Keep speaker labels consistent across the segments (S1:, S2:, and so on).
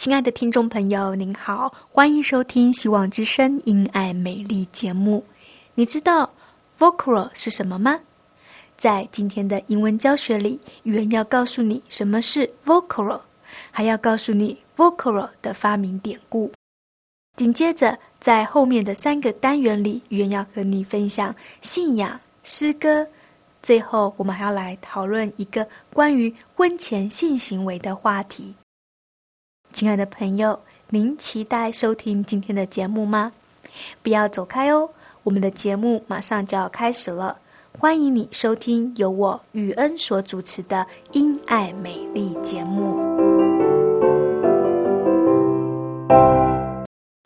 S1: 亲爱的听众朋友，您好，欢迎收听《希望之声·因爱美丽》节目。你知道 “vocal” 是什么吗？在今天的英文教学里，语言要告诉你什么是 “vocal”，还要告诉你 “vocal” 的发明典故。紧接着，在后面的三个单元里，语言要和你分享信仰、诗歌。最后，我们还要来讨论一个关于婚前性行为的话题。亲爱的朋友，您期待收听今天的节目吗？不要走开哦，我们的节目马上就要开始了。欢迎你收听由我雨恩所主持的《因爱美丽》节目。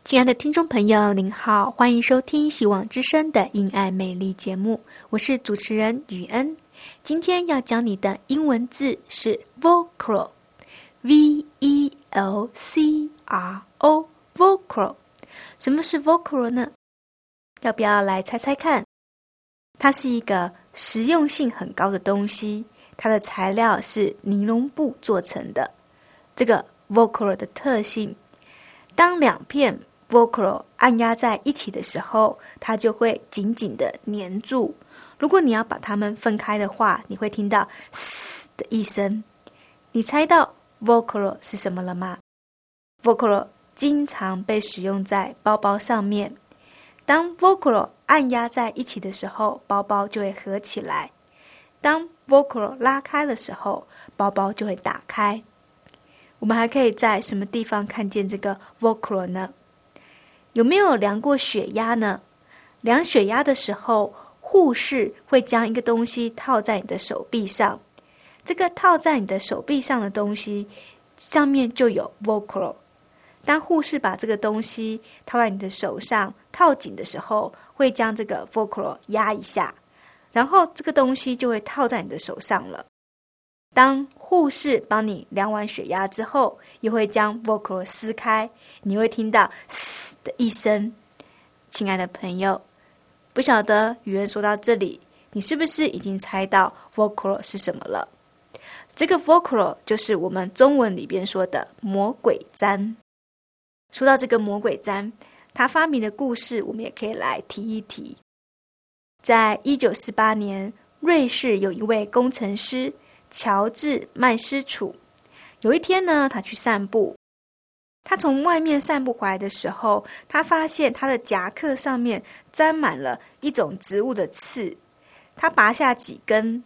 S1: 亲爱的听众朋友，您好，欢迎收听希望之声的《因爱美丽》节目，我是主持人雨恩。今天要教你的英文字是 vocal，v e。L C R O vocal，什么是 vocal 呢？要不要来猜猜看？它是一个实用性很高的东西，它的材料是尼龙布做成的。这个 vocal 的特性，当两片 vocal 按压在一起的时候，它就会紧紧的粘住。如果你要把它们分开的话，你会听到“嘶”的一声。你猜到？Vocal 是什么了吗？Vocal 经常被使用在包包上面。当 Vocal 按压在一起的时候，包包就会合起来；当 Vocal 拉开的时候，包包就会打开。我们还可以在什么地方看见这个 Vocal 呢？有没有量过血压呢？量血压的时候，护士会将一个东西套在你的手臂上。这个套在你的手臂上的东西，上面就有 vocal。当护士把这个东西套在你的手上套紧的时候，会将这个 vocal 压一下，然后这个东西就会套在你的手上了。当护士帮你量完血压之后，又会将 vocal 撕开，你会听到“嘶”的一声。亲爱的朋友，不晓得语言说到这里，你是不是已经猜到 vocal 是什么了？这个 vocal 就是我们中文里边说的魔鬼毡。说到这个魔鬼毡，它发明的故事，我们也可以来提一提。在一九四八年，瑞士有一位工程师乔治麦斯楚。有一天呢，他去散步，他从外面散步回来的时候，他发现他的夹克上面沾满了一种植物的刺。他拔下几根。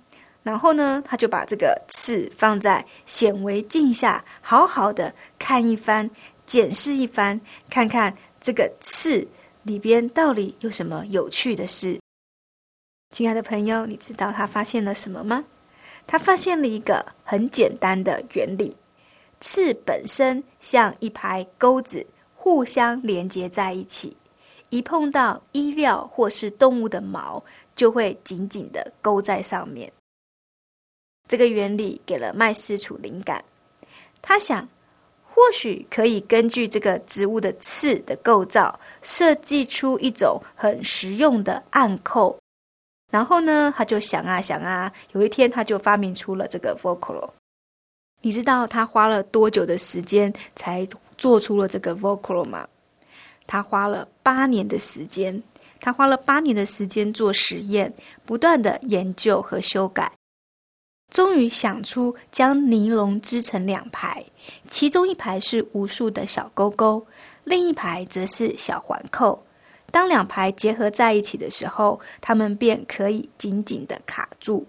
S1: 然后呢，他就把这个刺放在显微镜下，好好的看一番，检视一番，看看这个刺里边到底有什么有趣的事。亲爱的朋友，你知道他发现了什么吗？他发现了一个很简单的原理：刺本身像一排钩子，互相连接在一起，一碰到衣料或是动物的毛，就会紧紧的勾在上面。这个原理给了麦斯楚灵感，他想，或许可以根据这个植物的刺的构造，设计出一种很实用的暗扣。然后呢，他就想啊想啊，有一天他就发明出了这个 vocal。你知道他花了多久的时间才做出了这个 vocal 吗？他花了八年的时间。他花了八年的时间做实验，不断的研究和修改，终于想出将尼龙织成两排，其中一排是无数的小钩钩，另一排则是小环扣。当两排结合在一起的时候，它们便可以紧紧的卡住。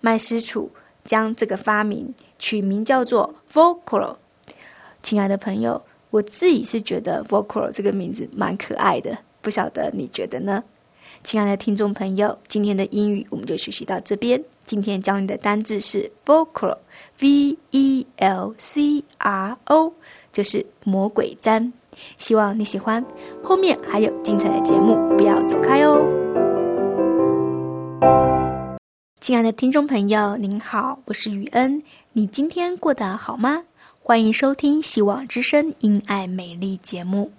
S1: 麦斯楚将这个发明取名叫做 Vocro。亲爱的朋友，我自己是觉得 Vocro 这个名字蛮可爱的。不晓得你觉得呢，亲爱的听众朋友，今天的英语我们就学习到这边。今天教你的单字是 Velcro，V E L C R O，就是魔鬼毡。希望你喜欢，后面还有精彩的节目，不要走开哦。亲爱的听众朋友，您好，我是雨恩，你今天过得好吗？欢迎收听《希望之声·因爱美丽》节目。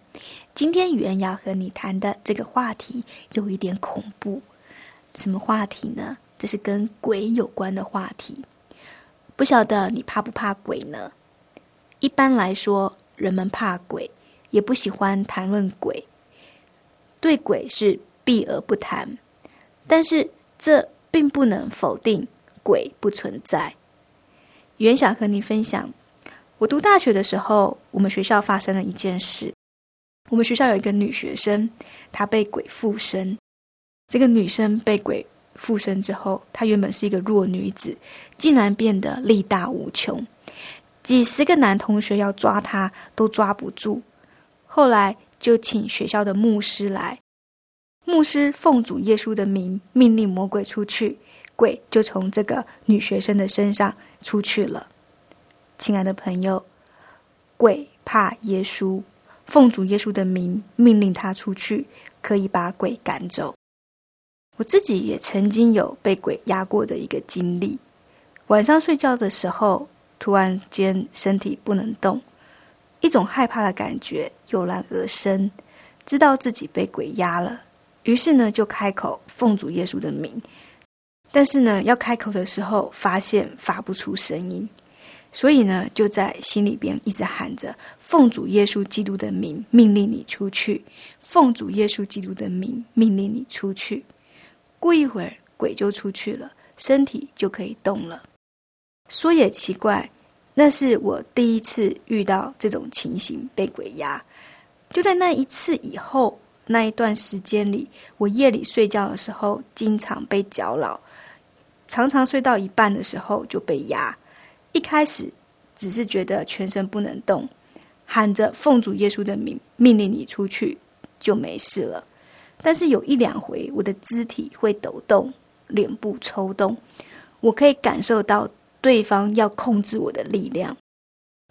S1: 今天雨恩要和你谈的这个话题有一点恐怖，什么话题呢？这是跟鬼有关的话题。不晓得你怕不怕鬼呢？一般来说，人们怕鬼，也不喜欢谈论鬼，对鬼是避而不谈。但是这并不能否定鬼不存在。原想和你分享，我读大学的时候，我们学校发生了一件事。我们学校有一个女学生，她被鬼附身。这个女生被鬼附身之后，她原本是一个弱女子，竟然变得力大无穷。几十个男同学要抓她，都抓不住。后来就请学校的牧师来，牧师奉主耶稣的名命令魔鬼出去，鬼就从这个女学生的身上出去了。亲爱的朋友，鬼怕耶稣。奉主耶稣的名命令他出去，可以把鬼赶走。我自己也曾经有被鬼压过的一个经历。晚上睡觉的时候，突然间身体不能动，一种害怕的感觉油然而生，知道自己被鬼压了。于是呢，就开口奉主耶稣的名，但是呢，要开口的时候，发现发不出声音。所以呢，就在心里边一直喊着“奉主耶稣基督的名，命令你出去”。奉主耶稣基督的名，命令你出去。过一会儿，鬼就出去了，身体就可以动了。说也奇怪，那是我第一次遇到这种情形，被鬼压。就在那一次以后，那一段时间里，我夜里睡觉的时候，经常被搅扰，常常睡到一半的时候就被压。一开始只是觉得全身不能动，喊着奉主耶稣的名命令你出去就没事了。但是有一两回，我的肢体会抖动，脸部抽动，我可以感受到对方要控制我的力量。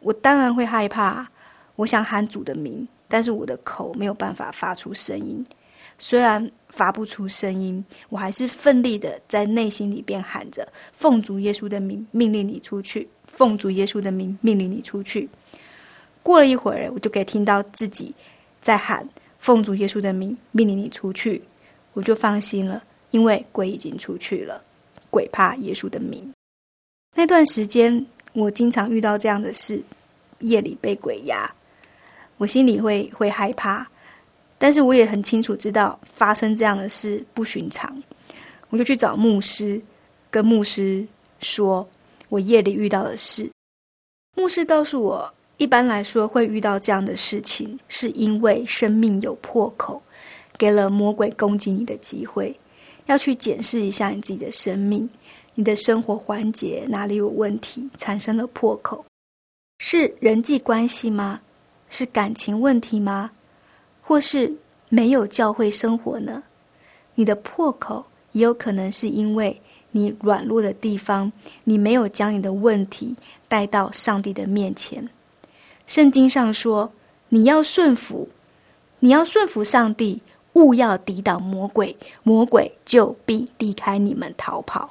S1: 我当然会害怕，我想喊主的名，但是我的口没有办法发出声音。虽然发不出声音，我还是奋力的在内心里边喊着：“奉主耶稣的名，命令你出去！奉主耶稣的名，命令你出去！”过了一会儿，我就可以听到自己在喊：“奉主耶稣的名，命令你出去！”我就放心了，因为鬼已经出去了。鬼怕耶稣的名。那段时间，我经常遇到这样的事：夜里被鬼压，我心里会会害怕。但是我也很清楚知道发生这样的事不寻常，我就去找牧师，跟牧师说我夜里遇到的事。牧师告诉我，一般来说会遇到这样的事情，是因为生命有破口，给了魔鬼攻击你的机会，要去检视一下你自己的生命，你的生活环节哪里有问题，产生了破口，是人际关系吗？是感情问题吗？或是没有教会生活呢？你的破口也有可能是因为你软弱的地方，你没有将你的问题带到上帝的面前。圣经上说，你要顺服，你要顺服上帝，勿要抵挡魔鬼，魔鬼就必离开你们逃跑。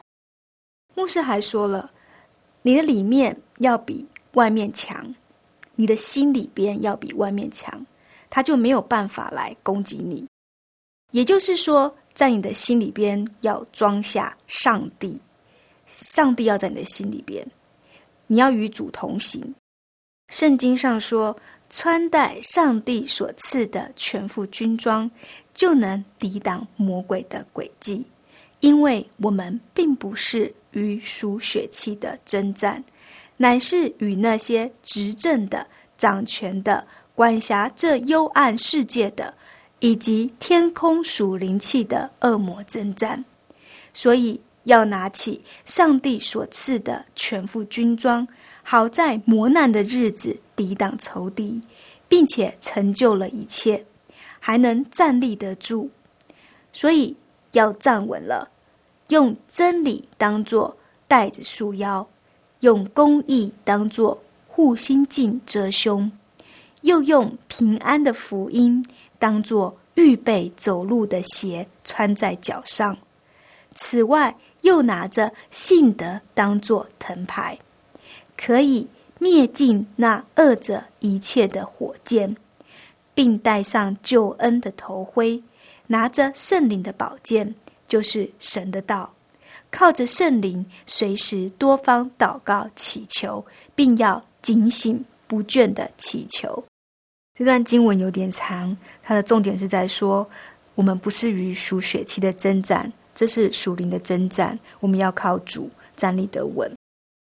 S1: 牧师还说了，你的里面要比外面强，你的心里边要比外面强。他就没有办法来攻击你，也就是说，在你的心里边要装下上帝，上帝要在你的心里边，你要与主同行。圣经上说，穿戴上帝所赐的全副军装，就能抵挡魔鬼的诡计。因为我们并不是与属血气的征战，乃是与那些执政的、掌权的、管辖这幽暗世界的，以及天空属灵气的恶魔征战。所以要拿起上帝所赐的全副军装。好在磨难的日子抵挡仇敌，并且成就了一切，还能站立得住。所以要站稳了，用真理当作带子束腰，用公义当作护心镜遮胸，又用平安的福音当做预备走路的鞋穿在脚上。此外，又拿着信德当做藤牌。可以灭尽那恶者一切的火箭，并戴上救恩的头盔，拿着圣灵的宝剑，就是神的道，靠着圣灵随时多方祷告祈求，并要警醒不倦的祈求。这段经文有点长，它的重点是在说，我们不是与属血气的征战，这是属灵的征战，我们要靠主站立得稳。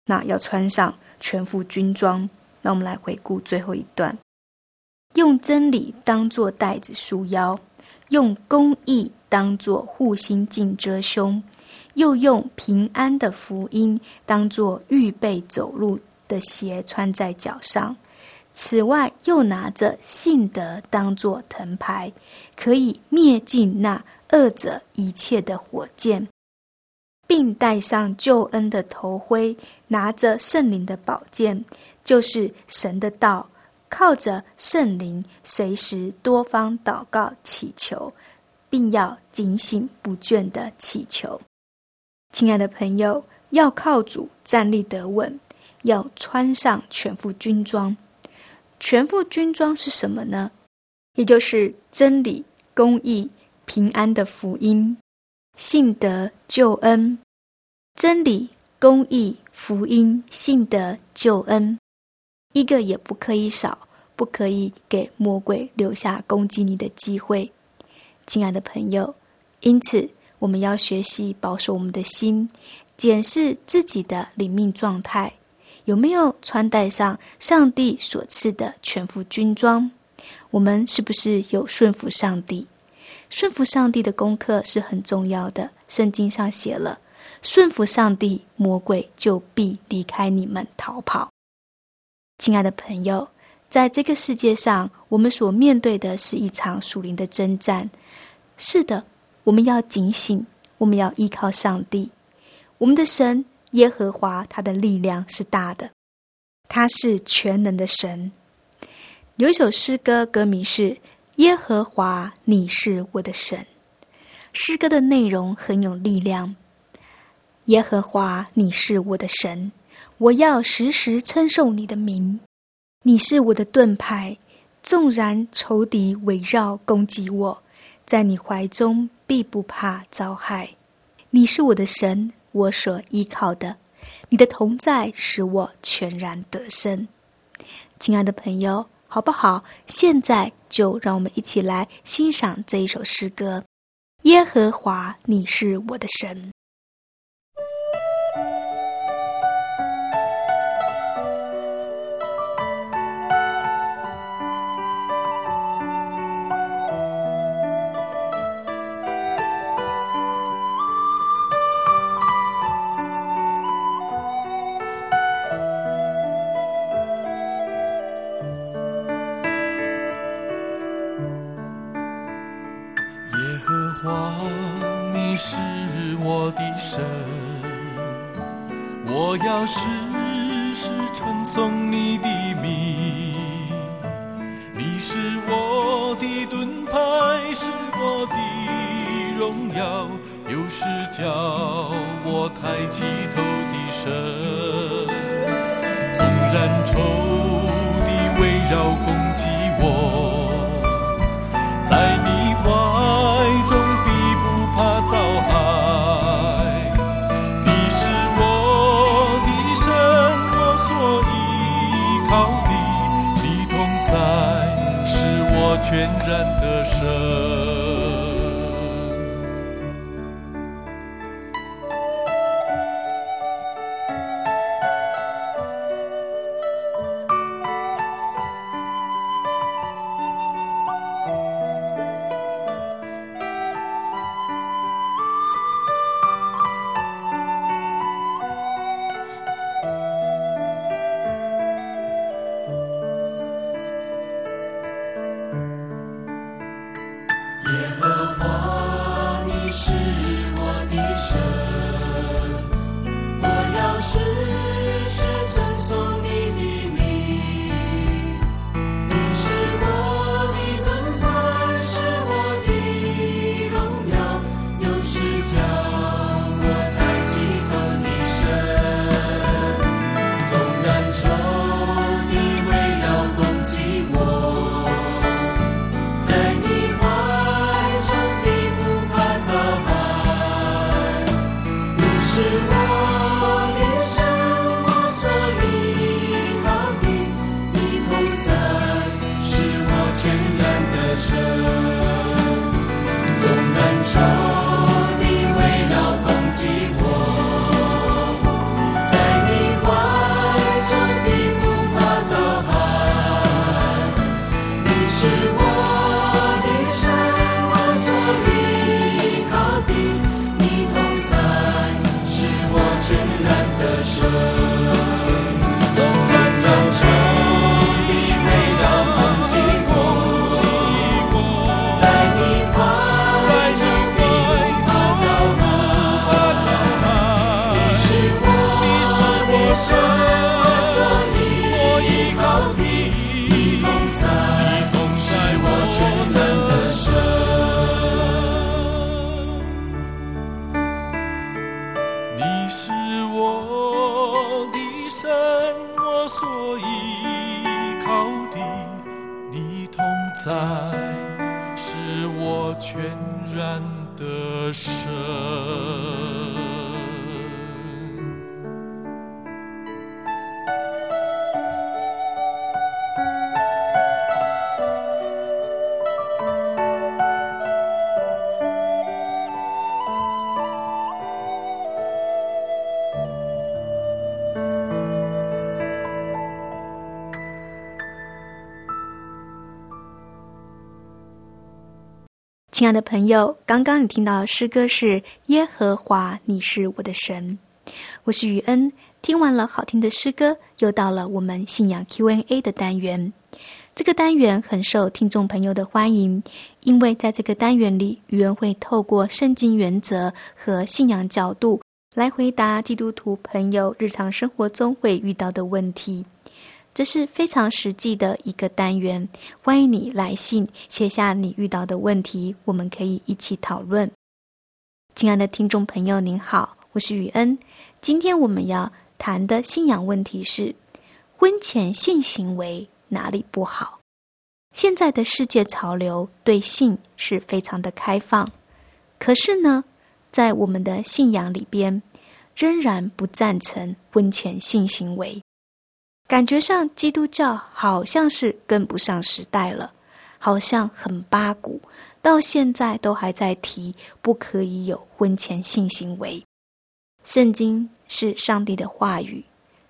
S1: 那要穿上全副军装。那我们来回顾最后一段：用真理当作带子束腰，用公义当作护心镜遮胸，又用平安的福音当作预备走路的鞋穿在脚上。此外，又拿着信德当作藤牌，可以灭尽那恶者一切的火箭。并戴上救恩的头盔，拿着圣灵的宝剑，就是神的道，靠着圣灵，随时多方祷告祈求，并要警醒不倦的祈求。亲爱的朋友，要靠主站立得稳，要穿上全副军装。全副军装是什么呢？也就是真理、公义、平安的福音。信德、救恩、真理、公义、福音、信德、救恩，一个也不可以少，不可以给魔鬼留下攻击你的机会。亲爱的朋友，因此我们要学习保守我们的心，检视自己的灵命状态，有没有穿戴上上帝所赐的全副军装？我们是不是有顺服上帝？顺服上帝的功课是很重要的。圣经上写了：“顺服上帝，魔鬼就必离开你们逃跑。”亲爱的朋友，在这个世界上，我们所面对的是一场属灵的征战。是的，我们要警醒，我们要依靠上帝。我们的神耶和华，他的力量是大的，他是全能的神。有一首诗歌，歌名是。耶和华，你是我的神。诗歌的内容很有力量。耶和华，你是我的神，我要时时称颂你的名。你是我的盾牌，纵然仇敌围绕攻击我，在你怀中必不怕遭害。你是我的神，我所依靠的。你的同在使我全然得胜。亲爱的朋友。好不好？现在就让我们一起来欣赏这一首诗歌：耶和华，你是我的神。
S2: 我，你是我的神，我要时时称颂你的名，你是我的盾牌，是我的荣耀，有时叫我抬起头的神，纵然仇敌围绕攻击我。难得生。
S1: 亲爱的朋友，刚刚你听到的诗歌是《耶和华，你是我的神》。我是雨恩。听完了好听的诗歌，又到了我们信仰 Q&A 的单元。这个单元很受听众朋友的欢迎，因为在这个单元里，雨恩会透过圣经原则和信仰角度来回答基督徒朋友日常生活中会遇到的问题。这是非常实际的一个单元，欢迎你来信写下你遇到的问题，我们可以一起讨论。亲爱的听众朋友，您好，我是雨恩。今天我们要谈的信仰问题是：婚前性行为哪里不好？现在的世界潮流对性是非常的开放，可是呢，在我们的信仰里边，仍然不赞成婚前性行为。感觉上，基督教好像是跟不上时代了，好像很八股，到现在都还在提不可以有婚前性行为。圣经是上帝的话语，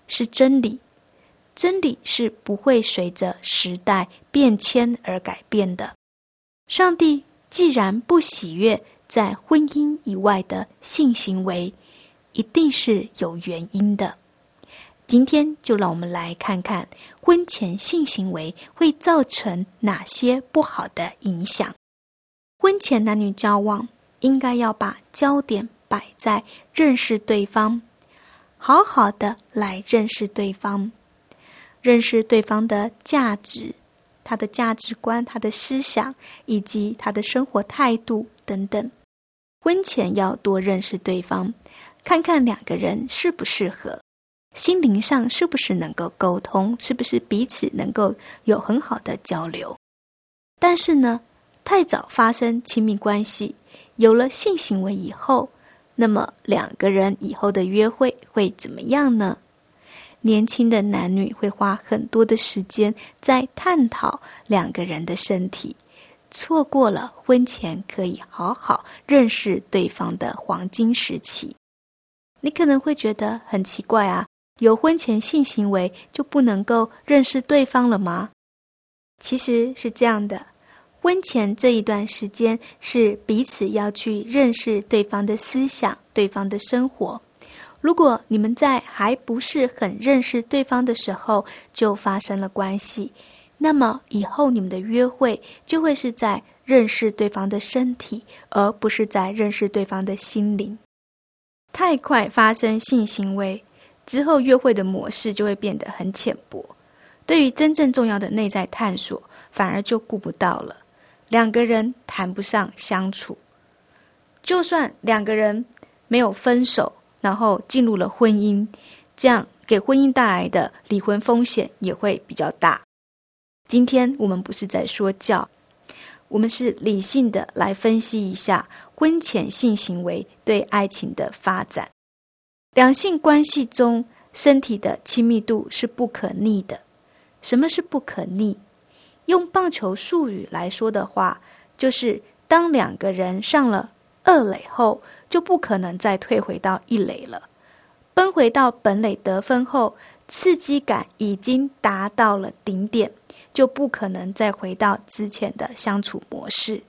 S1: 是真理，真理是不会随着时代变迁而改变的。上帝既然不喜悦在婚姻以外的性行为，一定是有原因的。今天就让我们来看看婚前性行为会造成哪些不好的影响。婚前男女交往应该要把焦点摆在认识对方，好好的来认识对方，认识对方的价值、他的价值观、他的思想以及他的生活态度等等。婚前要多认识对方，看看两个人适不适合。心灵上是不是能够沟通？是不是彼此能够有很好的交流？但是呢，太早发生亲密关系，有了性行为以后，那么两个人以后的约会会怎么样呢？年轻的男女会花很多的时间在探讨两个人的身体，错过了婚前可以好好认识对方的黄金时期。你可能会觉得很奇怪啊。有婚前性行为就不能够认识对方了吗？其实是这样的，婚前这一段时间是彼此要去认识对方的思想、对方的生活。如果你们在还不是很认识对方的时候就发生了关系，那么以后你们的约会就会是在认识对方的身体，而不是在认识对方的心灵。太快发生性行为之后，约会的模式就会变得很浅薄，对于真正重要的内在探索，反而就顾不到了。两个人谈不上相处，就算两个人没有分手，然后进入了婚姻，这样给婚姻带来的离婚风险也会比较大。今天我们不是在说教，我们是理性的来分析一下婚前性行为对爱情的发展。两性关系中，身体的亲密度是不可逆的。什么是不可逆？用棒球术语来说的话，就是当两个人上了二垒后，就不可能再退回到一垒了。奔回到本垒得分后，刺激感已经达到了顶点。就不可能再回到之前的相处模式。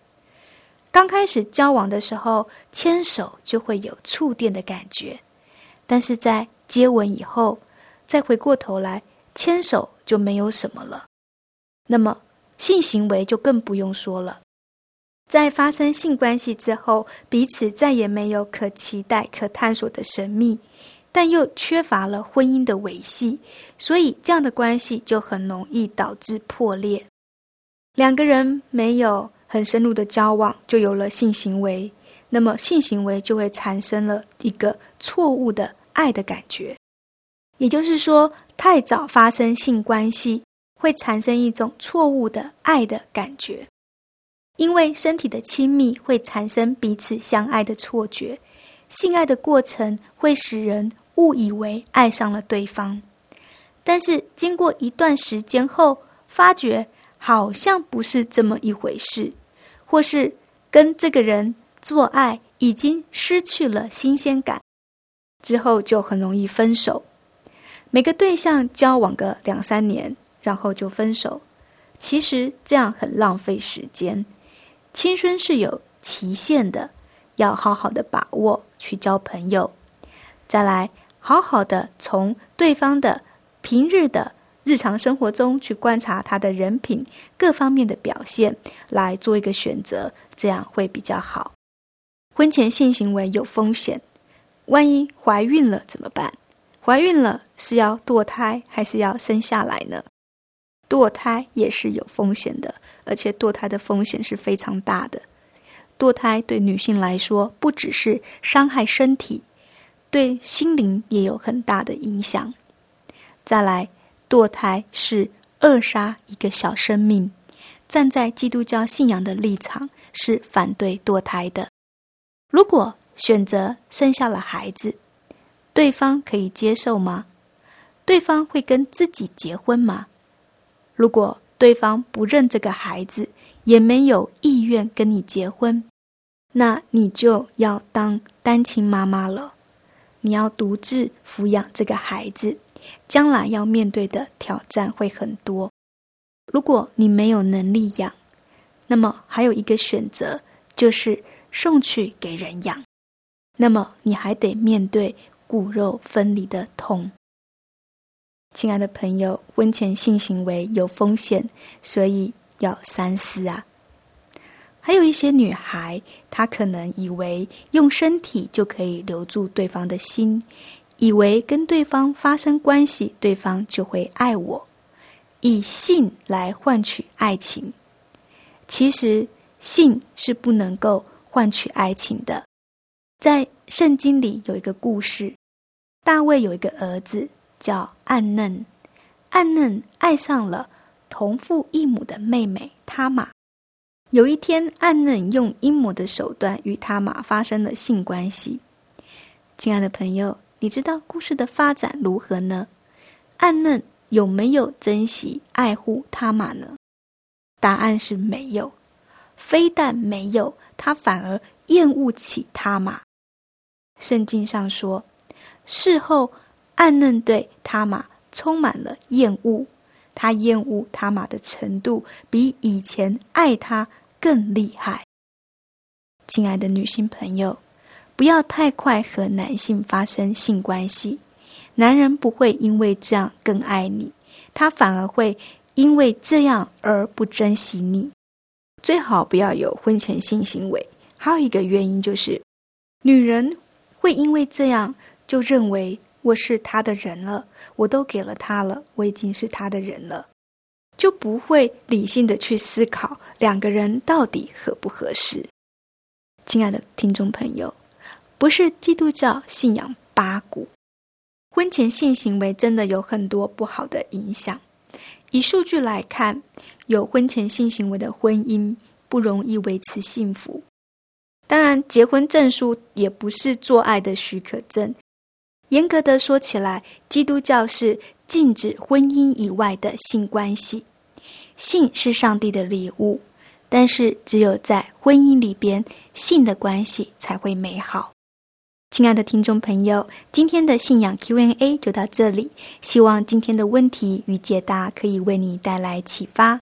S1: 刚开始交往的时候，牵手就会有触电的感觉，但是在接吻以后，再回过头来牵手就没有什么了。那么性行为就更不用说了，在发生性关系之后，彼此再也没有可期待、可探索的神秘。但又缺乏了婚姻的维系，所以这样的关系就很容易导致破裂。两个人没有很深入的交往，就有了性行为，那么性行为就会产生了一个错误的爱的感觉。也就是说，太早发生性关系会产生一种错误的爱的感觉，因为身体的亲密会产生彼此相爱的错觉，性爱的过程会使人。误以为爱上了对方，但是经过一段时间后，发觉好像不是这么一回事，或是跟这个人做爱已经失去了新鲜感，之后就很容易分手。每个对象交往个两三年，然后就分手，其实这样很浪费时间。青春是有期限的，要好好的把握去交朋友。再来。好好的从对方的平日的日常生活中去观察他的人品各方面的表现，来做一个选择，这样会比较好。婚前性行为有风险，万一怀孕了怎么办？怀孕了是要堕胎还是要生下来呢？堕胎也是有风险的，而且堕胎的风险是非常大的。堕胎对女性来说，不只是伤害身体。对心灵也有很大的影响。再来，堕胎是扼杀一个小生命。站在基督教信仰的立场，是反对堕胎的。如果选择生下了孩子，对方可以接受吗？对方会跟自己结婚吗？如果对方不认这个孩子，也没有意愿跟你结婚，那你就要当单亲妈妈了。你要独自抚养这个孩子，将来要面对的挑战会很多。如果你没有能力养，那么还有一个选择就是送去给人养。那么你还得面对骨肉分离的痛。亲爱的朋友，婚前性行为有风险，所以要三思啊。还有一些女孩，她可能以为用身体就可以留住对方的心，以为跟对方发生关系，对方就会爱我，以性来换取爱情。其实性是不能够换取爱情的。在圣经里有一个故事，大卫有一个儿子叫暗嫩，暗嫩爱上了同父异母的妹妹他玛。有一天，暗嫩用阴谋的手段与他玛发生了性关系。亲爱的朋友，你知道故事的发展如何呢？暗嫩有没有珍惜爱护他玛呢？答案是没有。非但没有，他反而厌恶起他玛。圣经上说，事后暗嫩对他玛充满了厌恶。他厌恶他玛的程度比以前爱他更厉害。亲爱的女性朋友，不要太快和男性发生性关系。男人不会因为这样更爱你，他反而会因为这样而不珍惜你。最好不要有婚前性行为。还有一个原因就是，女人。会因为这样就认为我是他的人了，我都给了他了，我已经是他的人了，就不会理性的去思考两个人到底合不合适。亲爱的听众朋友，不是基督教信仰八股，婚前性行为真的有很多不好的影响。以数据来看，有婚前性行为的婚姻不容易维持幸福。当然，结婚证书也不是做爱的许可证。严格的说起来，基督教是禁止婚姻以外的性关系。性是上帝的礼物，但是只有在婚姻里边，性的关系才会美好。亲爱的听众朋友，今天的信仰 Q&A 就到这里。希望今天的问题与解答可以为你带来启发。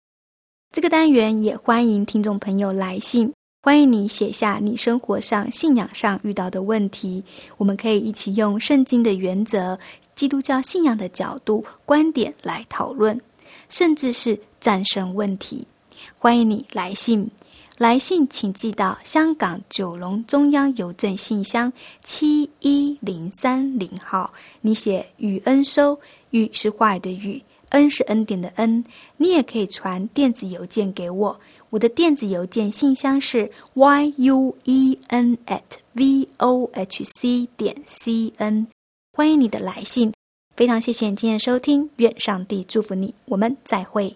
S1: 这个单元也欢迎听众朋友来信，欢迎你写下你生活上、信仰上遇到的问题，我们可以一起用圣经的原则、基督教信仰的角度、观点来讨论，甚至是战胜问题。欢迎你来信。来信请寄到香港九龙中央邮政信箱七一零三零号。你写“雨恩收”，“雨”是坏的“雨”，“恩”是 n 点的“ n，”。你也可以传电子邮件给我，我的电子邮件信箱是 y u e n at v o h c 点 c n。欢迎你的来信，非常谢谢你今天收听，愿上帝祝福你，我们再会。